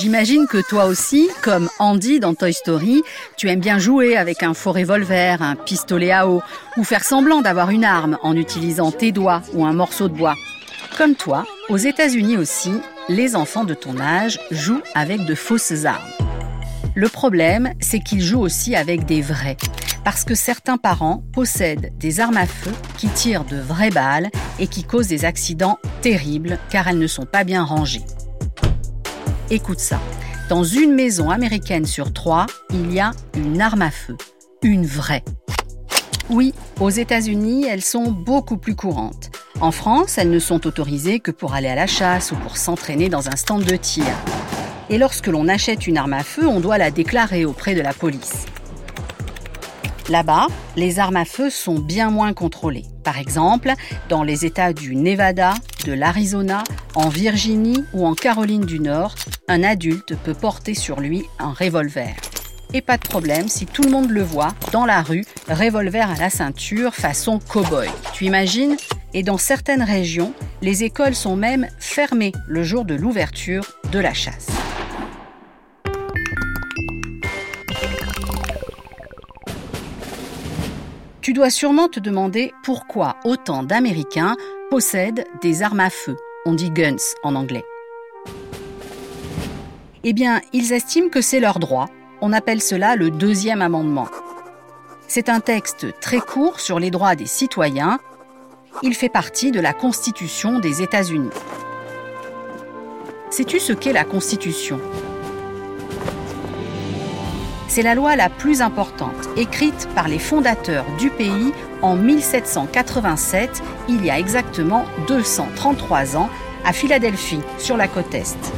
J'imagine que toi aussi, comme Andy dans Toy Story, tu aimes bien jouer avec un faux revolver, un pistolet à eau, ou faire semblant d'avoir une arme en utilisant tes doigts ou un morceau de bois. Comme toi, aux États-Unis aussi, les enfants de ton âge jouent avec de fausses armes. Le problème, c'est qu'ils jouent aussi avec des vrais, parce que certains parents possèdent des armes à feu qui tirent de vraies balles et qui causent des accidents terribles car elles ne sont pas bien rangées. Écoute ça. Dans une maison américaine sur trois, il y a une arme à feu. Une vraie. Oui, aux États-Unis, elles sont beaucoup plus courantes. En France, elles ne sont autorisées que pour aller à la chasse ou pour s'entraîner dans un stand de tir. Et lorsque l'on achète une arme à feu, on doit la déclarer auprès de la police. Là-bas, les armes à feu sont bien moins contrôlées. Par exemple, dans les États du Nevada, de l'Arizona, en Virginie ou en Caroline du Nord, un adulte peut porter sur lui un revolver. Et pas de problème si tout le monde le voit dans la rue, revolver à la ceinture façon cow-boy. Tu imagines? Et dans certaines régions, les écoles sont même fermées le jour de l'ouverture de la chasse. Tu dois sûrement te demander pourquoi autant d'Américains possèdent des armes à feu. On dit guns en anglais. Eh bien, ils estiment que c'est leur droit. On appelle cela le deuxième amendement. C'est un texte très court sur les droits des citoyens. Il fait partie de la Constitution des États-Unis. Sais-tu ce qu'est la Constitution? C'est la loi la plus importante, écrite par les fondateurs du pays en 1787, il y a exactement 233 ans, à Philadelphie, sur la côte Est.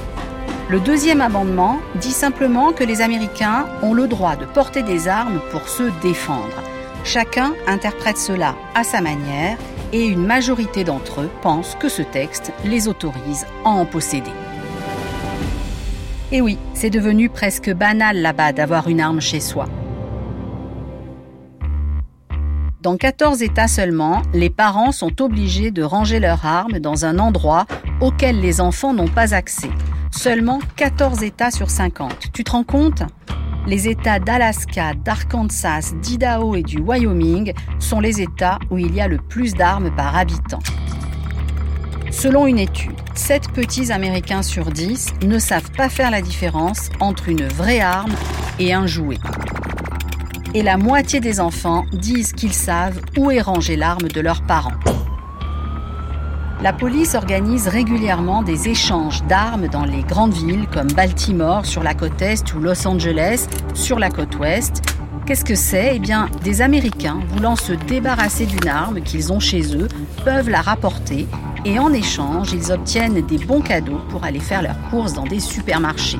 Le deuxième amendement dit simplement que les Américains ont le droit de porter des armes pour se défendre. Chacun interprète cela à sa manière et une majorité d'entre eux pensent que ce texte les autorise à en posséder. Et oui, c'est devenu presque banal là-bas d'avoir une arme chez soi. Dans 14 États seulement, les parents sont obligés de ranger leurs armes dans un endroit auquel les enfants n'ont pas accès. Seulement 14 États sur 50. Tu te rends compte? Les États d'Alaska, d'Arkansas, d'Idaho et du Wyoming sont les États où il y a le plus d'armes par habitant. Selon une étude, 7 petits Américains sur 10 ne savent pas faire la différence entre une vraie arme et un jouet. Et la moitié des enfants disent qu'ils savent où est rangée l'arme de leurs parents. La police organise régulièrement des échanges d'armes dans les grandes villes comme Baltimore sur la côte est ou Los Angeles sur la côte ouest. Qu'est-ce que c'est? Eh bien, des Américains voulant se débarrasser d'une arme qu'ils ont chez eux peuvent la rapporter et en échange, ils obtiennent des bons cadeaux pour aller faire leurs courses dans des supermarchés.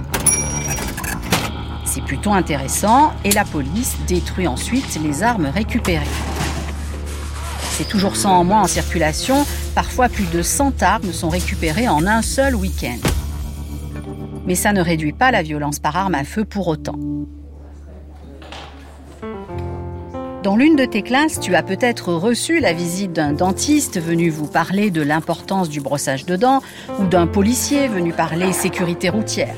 C'est plutôt intéressant et la police détruit ensuite les armes récupérées. C'est toujours 100 en moins en circulation, parfois plus de 100 armes sont récupérées en un seul week-end. Mais ça ne réduit pas la violence par arme à feu pour autant. Dans l'une de tes classes, tu as peut-être reçu la visite d'un dentiste venu vous parler de l'importance du brossage de dents ou d'un policier venu parler sécurité routière.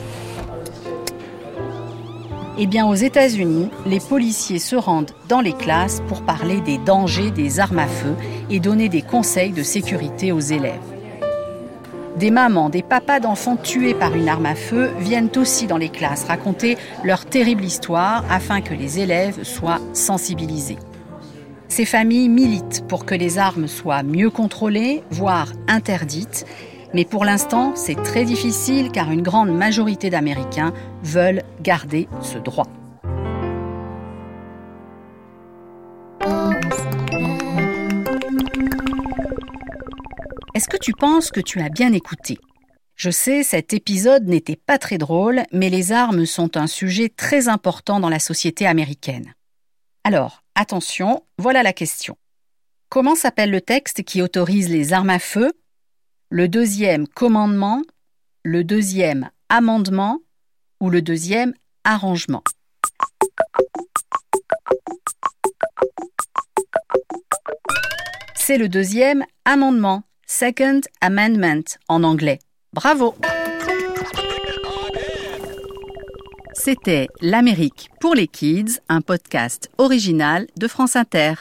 Eh bien, aux États-Unis, les policiers se rendent dans les classes pour parler des dangers des armes à feu et donner des conseils de sécurité aux élèves. Des mamans, des papas d'enfants tués par une arme à feu viennent aussi dans les classes raconter leur terrible histoire afin que les élèves soient sensibilisés. Ces familles militent pour que les armes soient mieux contrôlées, voire interdites, mais pour l'instant c'est très difficile car une grande majorité d'Américains veulent garder ce droit. Tu penses que tu as bien écouté Je sais, cet épisode n'était pas très drôle, mais les armes sont un sujet très important dans la société américaine. Alors, attention, voilà la question. Comment s'appelle le texte qui autorise les armes à feu? Le deuxième commandement Le deuxième amendement Ou le deuxième arrangement? C'est le deuxième amendement. Second Amendment en anglais. Bravo C'était L'Amérique pour les Kids, un podcast original de France Inter.